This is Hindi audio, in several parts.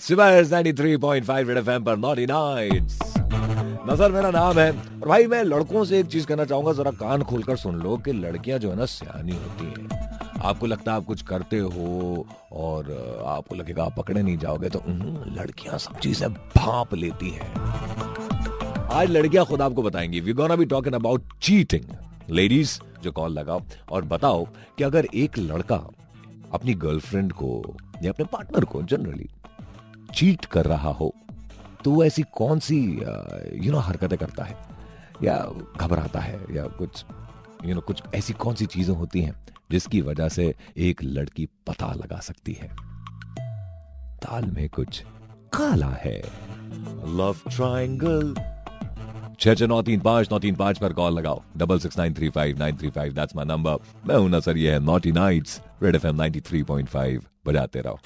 सुबह 93.5 रेड एफएम पर नॉटी नाइट्स नज़र मेरा नाम है और भाई मैं लड़कों से एक चीज़ कहना चाहूँगा जरा कान खोलकर सुन लो कि लड़कियाँ जो है ना सियानी होती हैं। आपको लगता है आप कुछ करते हो और आपको लगेगा आप पकड़े नहीं जाओगे तो हम्म, लड़कियाँ सब चीज़ें भाप लेती हैं। आज लड़कियाँ खुद आपको बताएँगी। We gonna be talking about cheating ladies जो कॉल लगाओ और बताओ कि अगर एक लड़का अपनी गर्लफ्रेंड को या अपने पार्टनर को जनरली चीट कर रहा हो तो वो ऐसी कौन सी यू नो हरकतें करता है? या घबराता है? या कुछ यू नो कुछ ऐसी कौन सी चीज़ें होती हैं जिसकी वजह से एक लड़की पता लगा सकती है? ताल में कुछ काला है। लव ट्राइंगल छह छह नौ तीन पाँच नौ तीन पाँच पर कॉल लगाओ। Double six nine three five nine three five that's my number मैं हूँ ना सर ये है naughty nights Red F M ninety three point five बजाते रहो।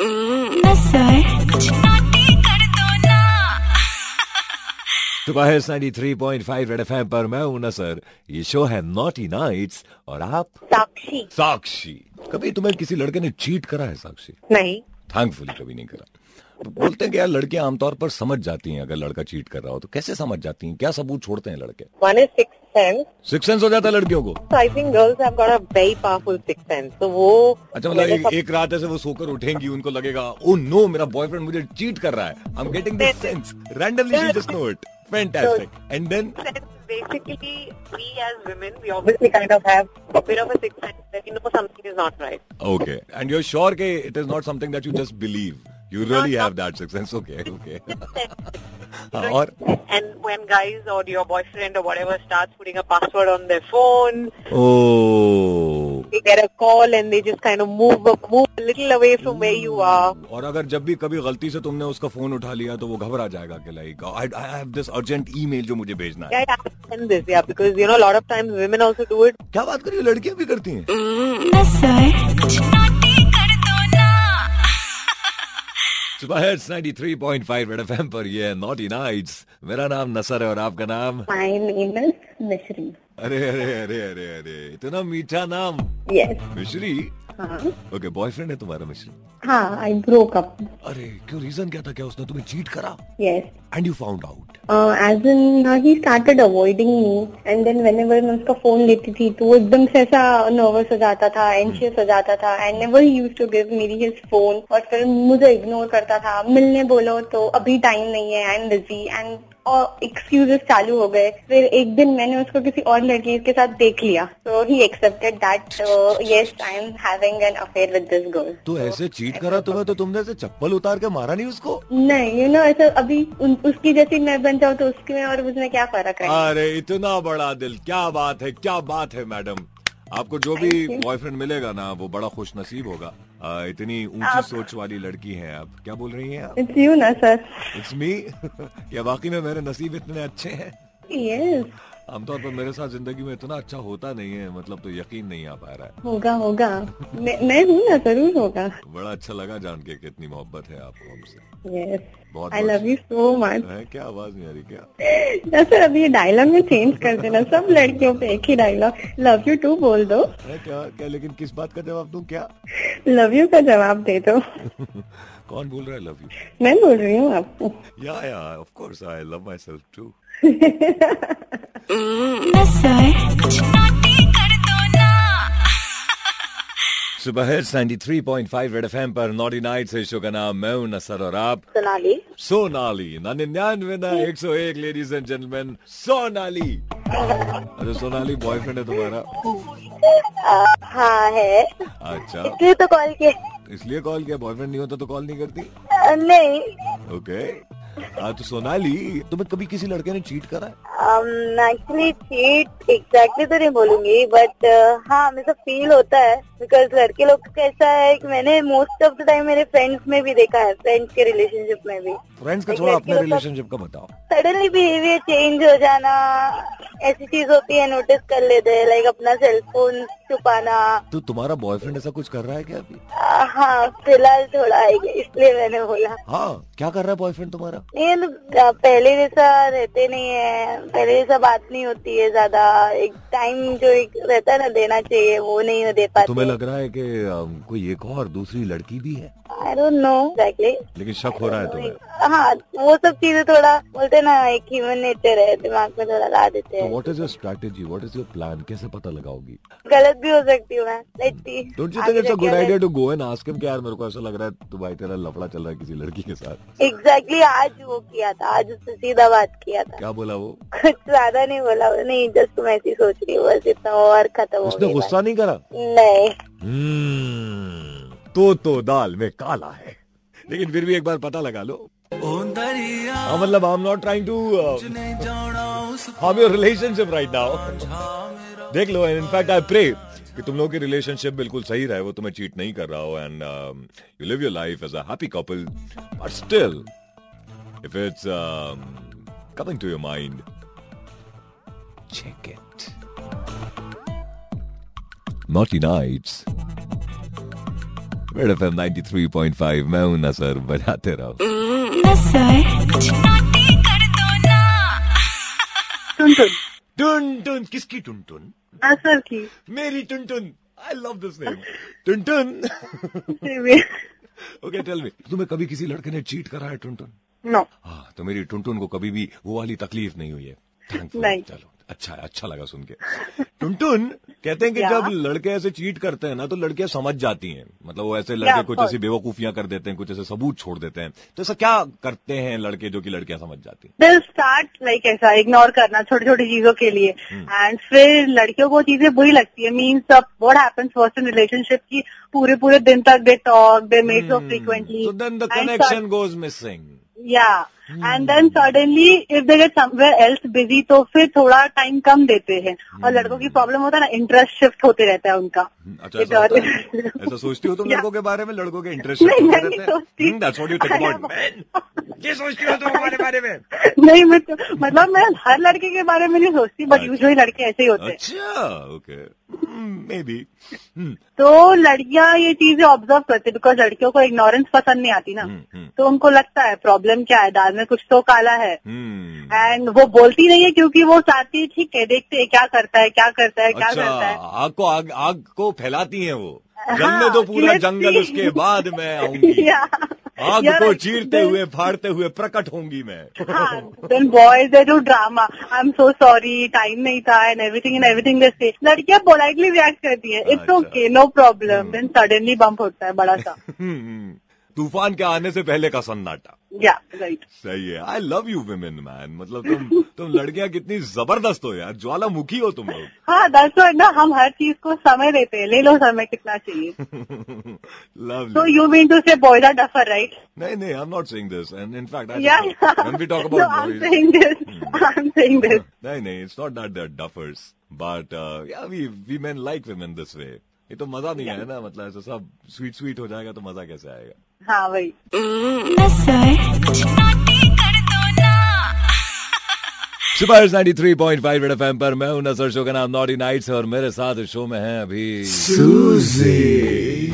सुबह है ninety three point five Red F M पर मैं हूँ सर ये शो है नॉटी नाइट्स और आप? साक्षी। साक्षी। कभी तुम्हें किसी लड़के ने चीट करा है साक्षी? नहीं। थैंकफुली कभी नहीं करा। बोलते हैं कि यार लड़कियाँ आमतौर पर समझ जाती हैं अगर लड़का चीट कर रहा हो तो कैसे समझ जाती हैं? क्या सबूत छोड़ते हैं लड़के? One is six sense six sense हो जाता है लड़कियों को। I think girls have got a very powerful six sense तो वो अच्छा मतलब एक, एक रात ऐसे वो सोकर उठेंगी उनको लगेगा ओ नो मेरा बॉयफ्रेंड मुझे चीट कर रहा है। I am getting this sense randomly she just know it fantastic and then basically we as women we obviously kind of have a bit of a sixth sense that you know something is not right. Okay. And you're sure that it is not something that you just believe? You really have that success. Okay, okay. or and when guys or your boyfriend or whatever starts putting a password on their phone. Oh. They get a call and they just kind of move up, move a little away from where you are. और अगर जब भी कभी गलती से तुमने उसका फ़ोन उठा लिया तो वो घबरा जाएगा कि like I, I have this urgent email जो मुझे भेजना है. Yeah, I understand this, yeah, because you know a lot of times women also do it. क्या बात करिए लड़कियाँ भी करती हैं? 93.5 रेड एफएम पर ये नॉटी नाइट्स मेरा नाम नसर है और आपका नाम? माय नेम इज़ मिश्री अरे अरे अरे अरे अरे इतना मीठा नाम। यस मिश्री? हाँ। ओके बॉयफ्रेंड है तुम्हारा मिश्री। हाँ आई ब्रोक अप अरे क्यों? रीजन क्या था? क्या उसने तुम्हें चीट करा? Yes and you found out as in he started avoiding me and then whenever मैं उसका फ़ोन लेती थी तो वो एकदम से ऐसा नर्वस हो जाता था एंशियस हो जाता था and never use to give मेरी हिज फ़ोन और फिर मुझे इग्नोर करता था। मिलने बोलो तो अभी टाइम नहीं है आई एम बिज़ी एंड और एक्सक्यूजेस चालू हो गए। फिर एक दिन मैंने उसको किसी और लड़की के साथ देख लिया। तो he accepted that yes I am having an affair with this girl तो ऐसे चीट करा तुम्हें तो तुमने ऐसे चप्पल उतार के मारा नहीं उसको? नहीं यू नो ऐसा अभी उन, उसकी जैसी मैं बन जाऊँ तो उसकी में और उसमें क्या फ़र्क है अरे इतना बड़ा दिल क्या बात है क्या बात है मैडम। आपको जो भी बॉयफ्रेंड मिलेगा ना वो बड़ा खुश नसीब होगा। आ, इतनी ऊँची सोच वाली लड़की है आप। क्या बोल रही हैं इट्स यू ना सर इट्स मी क्या वाकई में मेरे नसीब इतने अच्छे हैं? यस आमतौर पर मेरे साथ ज़िंदगी में इतना अच्छा होता नहीं है मतलब तो यकीन नहीं आ पा रहा है। होगा होगा। मैं, मैं हूँ ना ज़रूर होगा। बड़ा अच्छा लगा जान के कितनी मोहब्बत है आपको हमसे। बहुत I love you so much है क्या आवाज़ नहीं आ रही क्या? सर अभी ये डायलॉग में चेंज कर देना। सब लड़कियों पे एक ही डायलॉग लव यू टू बोल दो। क्या? क्या लेकिन किस बात का जवाब दूँ? क्या? लव यू का जवाब दे दो। कौन बोल रहा है लव यू मैं बोल रही हूँ आपको। या या of course I love myself too सुबह है 93.5 रेड एफएम पर नॉटी नाइट से शो का नाम मैं हूँ नसर और आप। सोनाली। सोनाली निन्यानवे ना एक सौ एक लेडीज़ एंड जेंटलमैन सोनाली। अरे सोनाली बॉयफ्रेंड है तुम्हारा। हाँ है। अच्छा। इसलिए तो कॉल किया। इसलिए कॉल किया बॉयफ्रेंड नहीं होता तो कॉल नहीं करती? नहीं। ओके हाँ तो सोनाली तुम्हें कभी किसी लड़के ने चीट करा है? एक्चुअली चीट एग्जैक्टली तो नहीं बोलूँगी बट हाँ हमें सब फील होता है बिकॉज़ लड़के लोग का ऐसा है कि मैंने मोस्ट ऑफ़ द टाइम मेरे फ्रेंड्स में भी देखा है फ्रेंड्स के रिलेशनशिप में भी। फ्रेंड्स का थोड़ा अपने रिलेशनशिप का बताओ। सडनली बिहेवियर चेंज हो जाना ऐसी चीज़ होती है नोटिस कर लेते हैं लाइक अपना सेलफोन छुपाना। तो तुम्हारा बॉयफ्रेंड ऐसा कुछ कर रहा है क्या अभी? हाँ फ़िलहाल थोड़ा आएगा इसलिए मैंने बोला। हाँ क्या कर रहा है बॉयफ्रेंड तुम्हारा? लोग, पहले जैसा रहते नहीं है पहले जैसा बात नहीं होती है ज़्यादा। एक टाइम जो एक रहता है ना देना चाहिए वो नहीं दे पाते। तुम्हें लग रहा है कि कोई एक और दूसरी लड़की भी है? आई डोंट नो एग्जैक्टली लेकिन शक हो रहा है तुम्हें। हाँ वो सब चीज़ें थोड़ा बोलते हैं ना एक ह्यूमन नेचर है दिमाग में थोड़ा ला देते हैं। What is your strategy what is your plan कैसे पता लगाओगी? गलत भी हो सकती हूँ मैं। Don't you think it's a good idea to go and ask him कि यार मेरे को ऐसा लग रहा है तू भाई तेरा लफड़ा चल रहा है किसी लड़की के साथ। एग्जैक्टली आज वो किया था आज उससे सीधा बात किया था। क्या बोला वो? कुछ ज़्यादा नहीं बोला वो, नहीं जस्ट तुम ऐसी सोच रही हो बस इतना और खत्म उसने गुस्सा नहीं करा? नहीं। हम्म, तो तो दाल में काला है। लेकिन फिर भी एक बार पता लगा लो हाँ मतलब I am not trying to harm your relationship right now देख लो इनफैक्ट आई प्रे कि तुम लोगों की रिलेशनशिप बिल्कुल सही रहे वो तुम्हें चीट नहीं कर रहा हो and you live your life as a happy couple but still if it's coming to your mind check it Naughty Nights. Red FM 93.5 मैं हूँ नसर बजाते रहो। टुन टुन टुन टुन किसकी टुन टुन सर की। मेरी टुन टुन आई लव दिस नेम टुन टुन ओके टेल मी तुम्हें कभी किसी लड़के ने चीट करा है टुन टुन नो हाँ तो मेरी टुन टुन को कभी भी वो वाली तकलीफ़ नहीं हुई है। थैंक यू चलो। अच्छा अच्छा लगा सुन के। टुनटुन कहते हैं कि जब लड़के ऐसे चीट करते हैं ना तो लड़कियाँ समझ जाती हैं। मतलब वो ऐसे लड़के कुछ ऐसी बेवकूफियाँ कर देते हैं कुछ ऐसे सबूत छोड़ देते हैं। तो ऐसा क्या करते हैं लड़के जो कि लड़कियाँ समझ जाती हैं? दिल स्टार्ट लाइक ऐसा इग्नोर करना छोटी छोटी चीज़ों के लिए। एंड फिर लड़कियों को चीज़ें बुरी लगती है। मीन्स अब what happens first in relationship की पूरे पूरे दिन तक they talk they met so frequently connection goes missing. या and then suddenly if they get somewhere else busy तो फिर थोड़ा टाइम कम देते हैं। और लड़कों की प्रॉब्लम होता है ना इंटरेस्ट शिफ्ट होते रहता है उनका। हम्म, अच्छा ऐसा? ऐसा सोचती हो तुम लड़कों के बारे में? लड़कों के इंटरेस्ट नहीं, नहीं सोचती। यू हो तुम हमारे बारे में? नहीं मैं तो, मतलब मैं हर लड़के के बारे में नहीं सोचती बट यूजुअली लड़के ऐसे ही होते हैं। अच्छा ओके मे बी तो लड़कियाँ ये चीज़ें ऑब्ज़र्व करती है बिकॉज़ लड़कियों को इग्नोरेंस पसंद नहीं आती ना। हम्म, तो उनको लगता है प्रॉब्लम क्या है? दाल में कुछ तो काला है। एंड वो बोलती नहीं है क्योंकि वो चाहती है ठीक है देखते है क्या करता है क्या करता है क्या अच्छा करता है। आग को आग आग को फैलाती है वो। हाँ, तो दो पूरा जंगल उसके बाद में आऊँगी। आग को चीरते हुए फाड़ते हुए प्रकट होंगी मैं। Then boys they do drama I am so sorry time नहीं था and everything and everything they say लड़कियाँ पोलाइटली रिएक्ट करती है। It's. Okay no problem then suddenly bump होता है बड़ा सा। हम्म, तूफ़ान के आने से पहले का सन्नाटा। या राइट सही है। I love you women man मतलब तुम तुम लड़कियाँ कितनी ज़बरदस्त हो यार। ज्वालामुखी हो तुम लोग। हाँ दैट्स व्हाट ना हम हर चीज़ को समय देते हैं। ले लो समय कितना चाहिए। Love So you. mean to say boys are tougher, right? नहीं नहीं I am not saying this and in fact Yeah. when we talk no, about I'm boys saying this. I'm saying this. नहीं नहीं it's not that they duffers but yeah we we men like women this way ये तो मज़ा नहीं आया ना मतलब ऐसा सब स्वीट स्वीट हो जाएगा तो मज़ा कैसे आएगा? हाँ वही। सुपर 93.5 रेड एफएम पर मैं हूँ नज़र शो का नाम नॉटी नाइट्स और मेरे साथ शो में है अभी सूजी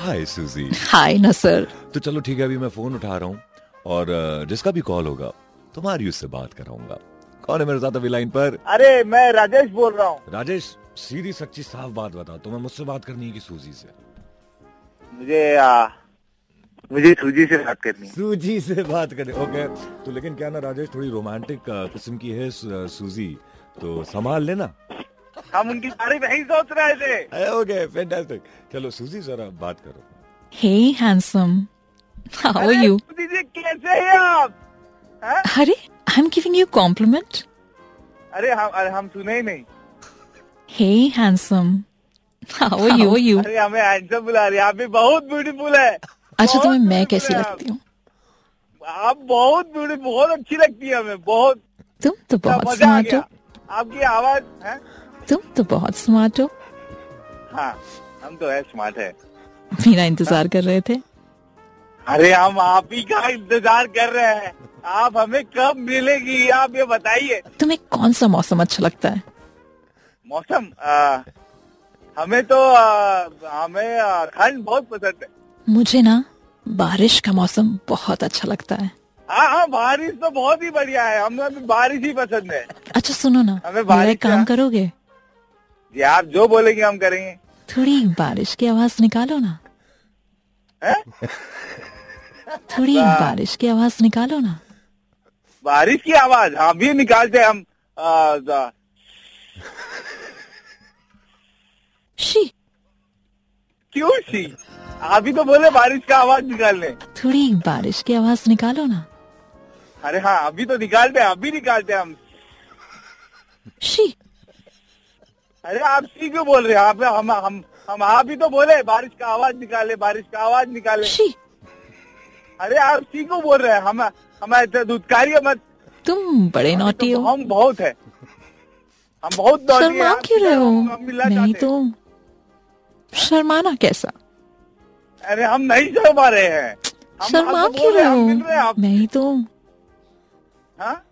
हाय सूजी हाय नसर। तो चलो ठीक है अभी मैं फ़ोन उठा रहा हूँ और जिसका भी कॉल होगा तुम्हारी उससे बात कराऊँगा। कौन है मेरे साथ अभी लाइन पर? अरे मैं राजेश बोल रहा हूँ। राजेश? सीधी सच्ची साफ़ बात बताओ तुम्हें मुझसे बात करनी है कि सूजी से? मुझे आ, मुझे सूजी से बात करनी सूजी से बात करें ओके। तो लेकिन क्या ना राजेश थोड़ी रोमांटिक किस्म की है सूजी तो संभाल लेना। हम उनकी बारे में सोच रहे थे। ओके फैंटास्टिक चलो सूजी जरा बात करो। Hey handsome how are you Suji ji कैसे हैं आप? हैं? अरे I am giving you compliment अरे हम अरे हम सुने ही नहीं। Hey handsome how are you you अरे हमें हैंडसम बुला रही है। आप भी बहुत ब्यूटीफुल है। अच्छा तुम्हें मैं beautiful कैसी लगती हूँ? आप। बहुत ब्यूटीफुल बहुत अच्छी लगती है हमें बहुत। तुम तो बहुत स्मार्ट हो। आपकी आवाज़ है? तुम तो बहुत स्मार्ट हो। हाँ हम तो है स्मार्ट है। मेरा इंतज़ार कर रहे थे। अरे हम आप ही का इंतज़ार कर रहे हैं। आप हमें कब मिलेगी आप ये बताइए। तुम्हें कौन सा मौसम अच्छा लगता है? मौसम आ, हमें तो आ, हमें आ, ठंड बहुत पसंद है। मुझे ना बारिश का मौसम बहुत अच्छा लगता है। हाँ हाँ बारिश तो बहुत ही बढ़िया है। हमें बारिश ही पसंद है। अच्छा सुनो ना। हमें बारिश काम करोगे? जी आप जो बोलेंगे हम करेंगे। थोड़ी बारिश की आवाज़ निकालो ना। थोड़ी बारिश की आवाज़ निकालो ना। बारिश की आवाज़? हाँ भी निकालते हम शी। क्यों सी आप ही तो बोले बारिश का आवाज़ निकालने। थोड़ी बारिश की आवाज़ निकालो ना। अरे हाँ अभी तो निकालते हैं अभी निकालते हैं हम। शी। अरे आप सी क्यों बोल रहे हैं? आप हम हम हम आप ही तो बोले बारिश का आवाज़ निकाले बारिश का आवाज़ निकाले। शी। अरे आप सी क्यों बोल रहे हैं? हम हम ऐसे दुत्कारी मत। तुम बड़े नौटी हो। हम बहुत है। हम बहुत शर्मा क्यों रहे हो। तो शर्माना कैसा? अरे हम नहीं शर्मा रहे हैं। शर्मा क्यों रहे हैं, हम हो? हैं तो। हाँ?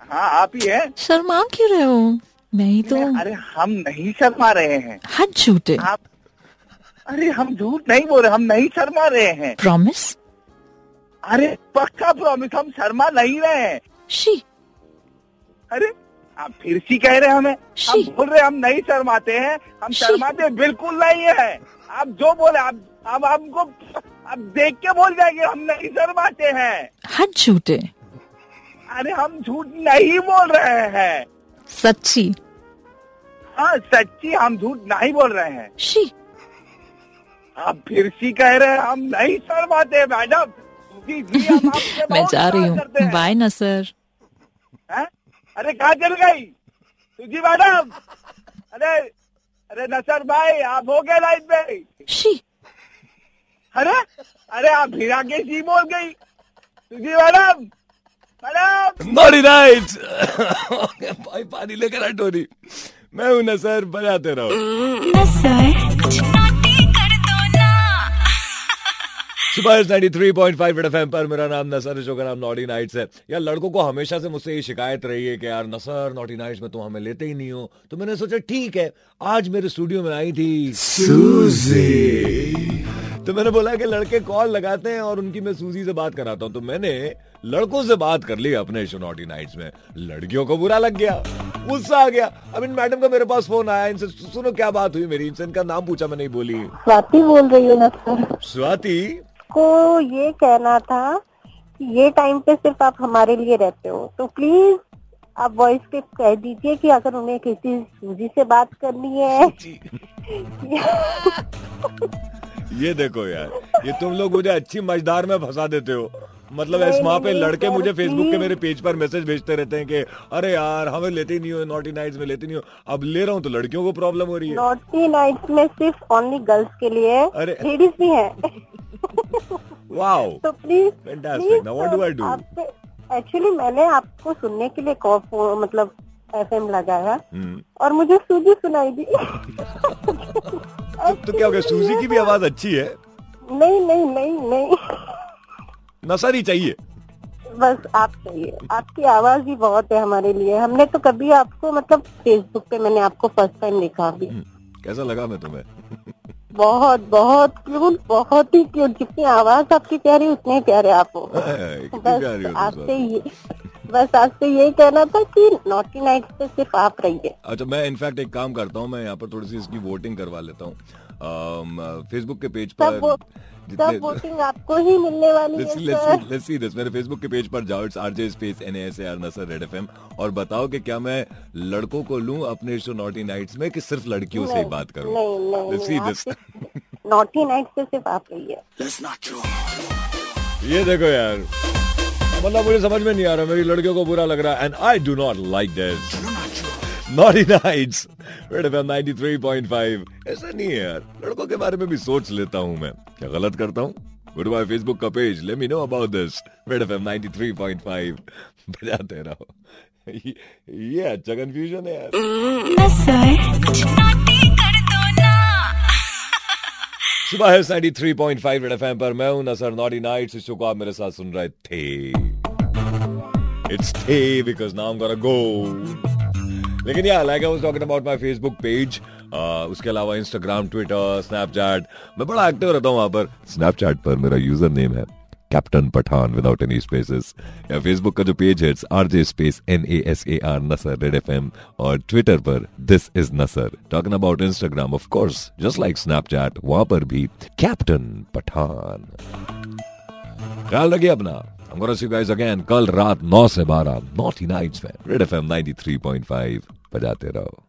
हाँ आप ही है। शर्मा क्यों रहे हो? नहीं तो। अरे हम नहीं शर्मा रहे हैं। हद झूठे। आप अरे हम झूठ नहीं बोल रहे हम नहीं शर्मा रहे हैं। प्रॉमिस अरे पक्का प्रॉमिस हम शर्मा नहीं रहे हैं। शी। अरे आप फिर सी कह रहे हैं हमें। हम बोल रहे हम नहीं शर्माते हैं हम शर्माते बिल्कुल नहीं है। आप जो बोले आप अब हमको आप देख के बोल जाएँगे हम नहीं शर्माते हैं। हद झूठे। अरे हम झूठ नहीं बोल रहे हैं। सच्ची। हाँ सच्ची हम झूठ नहीं बोल रहे हैं। शी। आप फिर सी कह रहे हैं हम नहीं शर्माते मैडम। हम मैं जा रही हूँ। बाय ना सर। हैं? अरे कहा चल गई? तुझी मैडम। अरे अरे नसर भाई आप हो गए लाइन पे। शी। अरे अरे आप फिर आगे जी बोल गई। तुझी मैडम मैडम। भाई पानी लेकर आ टोनी मैं हूँ ना सर बजाते रहो। सुबह 93.5 रेड एफएम पर मेरा नाम नसर शो का नाम नॉटी नाइट्स है। यार लड़कों को हमेशा से मुझसे ये शिकायत रही है कि यार नसर नॉटी नाइट्स में तुम हमें लेते ही नहीं हो। तो मैंने सोचा ठीक है आज मेरे स्टूडियो में आई थी सूजी तो मैंने बोला कि लड़के कॉल लगाते हैं और उनकी मैं सूजी से बात कराता हूँ। तो मैंने लड़कों से बात कर ली अपने शो नॉटी नाइट्स में। लड़कियों को बुरा लग गया गुस्सा आ गया। अब इन मैडम का मेरे पास फ़ोन आया इनसे सुनो क्या बात हुई मेरी। इनसे इनका नाम पूछा मैं नहीं बोली। स्वाति बोल रही हूँ स्वाति? को ये कहना था कि ये टाइम पे सिर्फ़ आप हमारे लिए रहते हो। तो प्लीज़ आप वॉइस पे कह दीजिए कि अगर उन्हें किसी सूजी से बात करनी है। ये देखो यार ये तुम लोग मुझे अच्छी मजदार में फंसा देते हो। मतलब इस माह पे लड़के मुझे फेसबुक के मेरे पेज पर मैसेज भेजते रहते हैं कि अरे यार हमें लेते नहीं हो नॉटी नाइट्स में लेते नहीं हो। अब ले रहा हूँ तो लड़कियों को प्रॉब्लम हो रही है। नॉटी नाइट्स में सिर्फ़ ओनली गर्ल्स के लिए। अरे। लेडीज़ भी हैं। तो प्लीज़? एक्चुअली मैंने आपको सुनने के लिए मतलब एफएम लगाया हम्म। और मुझे सूजी सुनाई दी। तो, तो क्या हो गया? सूजी की भी आवाज़ अच्छी है? नहीं नहीं नहीं नहीं। नशा नहीं चाहिए। बस आप चाहिए। आपकी आवाज़ ही बहुत है हमारे लिए। हमने तो कभी आपको मतलब फेसबुक पे मैंने आपको फ़र्स्ट टाइम देखा अभी हम्म, कैसा लगा मैं तुम्हें? बहुत बहुत क्यूट बहुत ही क्यूट। जितनी आवाज़ आपकी प्यारी उतने प्यारे आप हो। बस आपसे ये बस आपसे यही कहना था कि नॉटी नाइट पे सिर्फ़ आप रहिए। अच्छा मैं इनफैक्ट एक काम करता हूँ मैं यहाँ पर थोड़ी सी इसकी वोटिंग करवा लेता हूँ। फेसबुक के पेज पर सब वोटिंग आपको ही मिलने वाली Let's है let's let's see this. मेरे फेसबुक के पेज पर जाओ it's RJ space N S R Nasar Red FM और बताओ कि क्या मैं लड़कों को लूँ अपने शो नॉटी नाइट्स में कि सिर्फ़ लड़कियों से ही बात करूँ? नहीं नहीं Let's see नहीं this. नॉटी सिर्फ़ आप ये देखो यार मतलब मुझे समझ में नहीं आ रहा मेरी लड़कियों को बुरा लग रहा है and I do not like this 93.5 ऐसा नहीं है यार। लड़कों के बारे में भी सोच लेता हूँ मैं। क्या गलत करता हूँ? गो टू माय फेसबुक का page let me know about this Red FM 93.5 बजाते रहो। ये, अच्छा कंफ्यूजन है यार। सुबह है 93.5 रेड एफएम पर। मैं हूँ नसर नॉटी नाइट्स इस शो को आप मेरे साथ सुन रहे थे। इट्स थे because now I am gonna go लेकिन yeah like I was talking about my Facebook page उसके अलावा इंस्टाग्राम ट्विटर स्नैपचैट मैं बड़ा एक्टिव रहता हूँ वहाँ पर। स्नैपचैट पर मेरा यूज़र नेम है captain Pathan without any spaces या फेसबुक का जो पेज है R J space N A S A R Nasar Red F M और ट्विटर पर this is Nasar talking about Instagram of course just like Snapchat वहाँ पर भी कैप्टन पठान ख्याल रखिए अपना। I'm gonna see you guys again कल रात 9 से 12 नॉटी नाइट्स में रेड एफएम 93.5 बजाते रहो।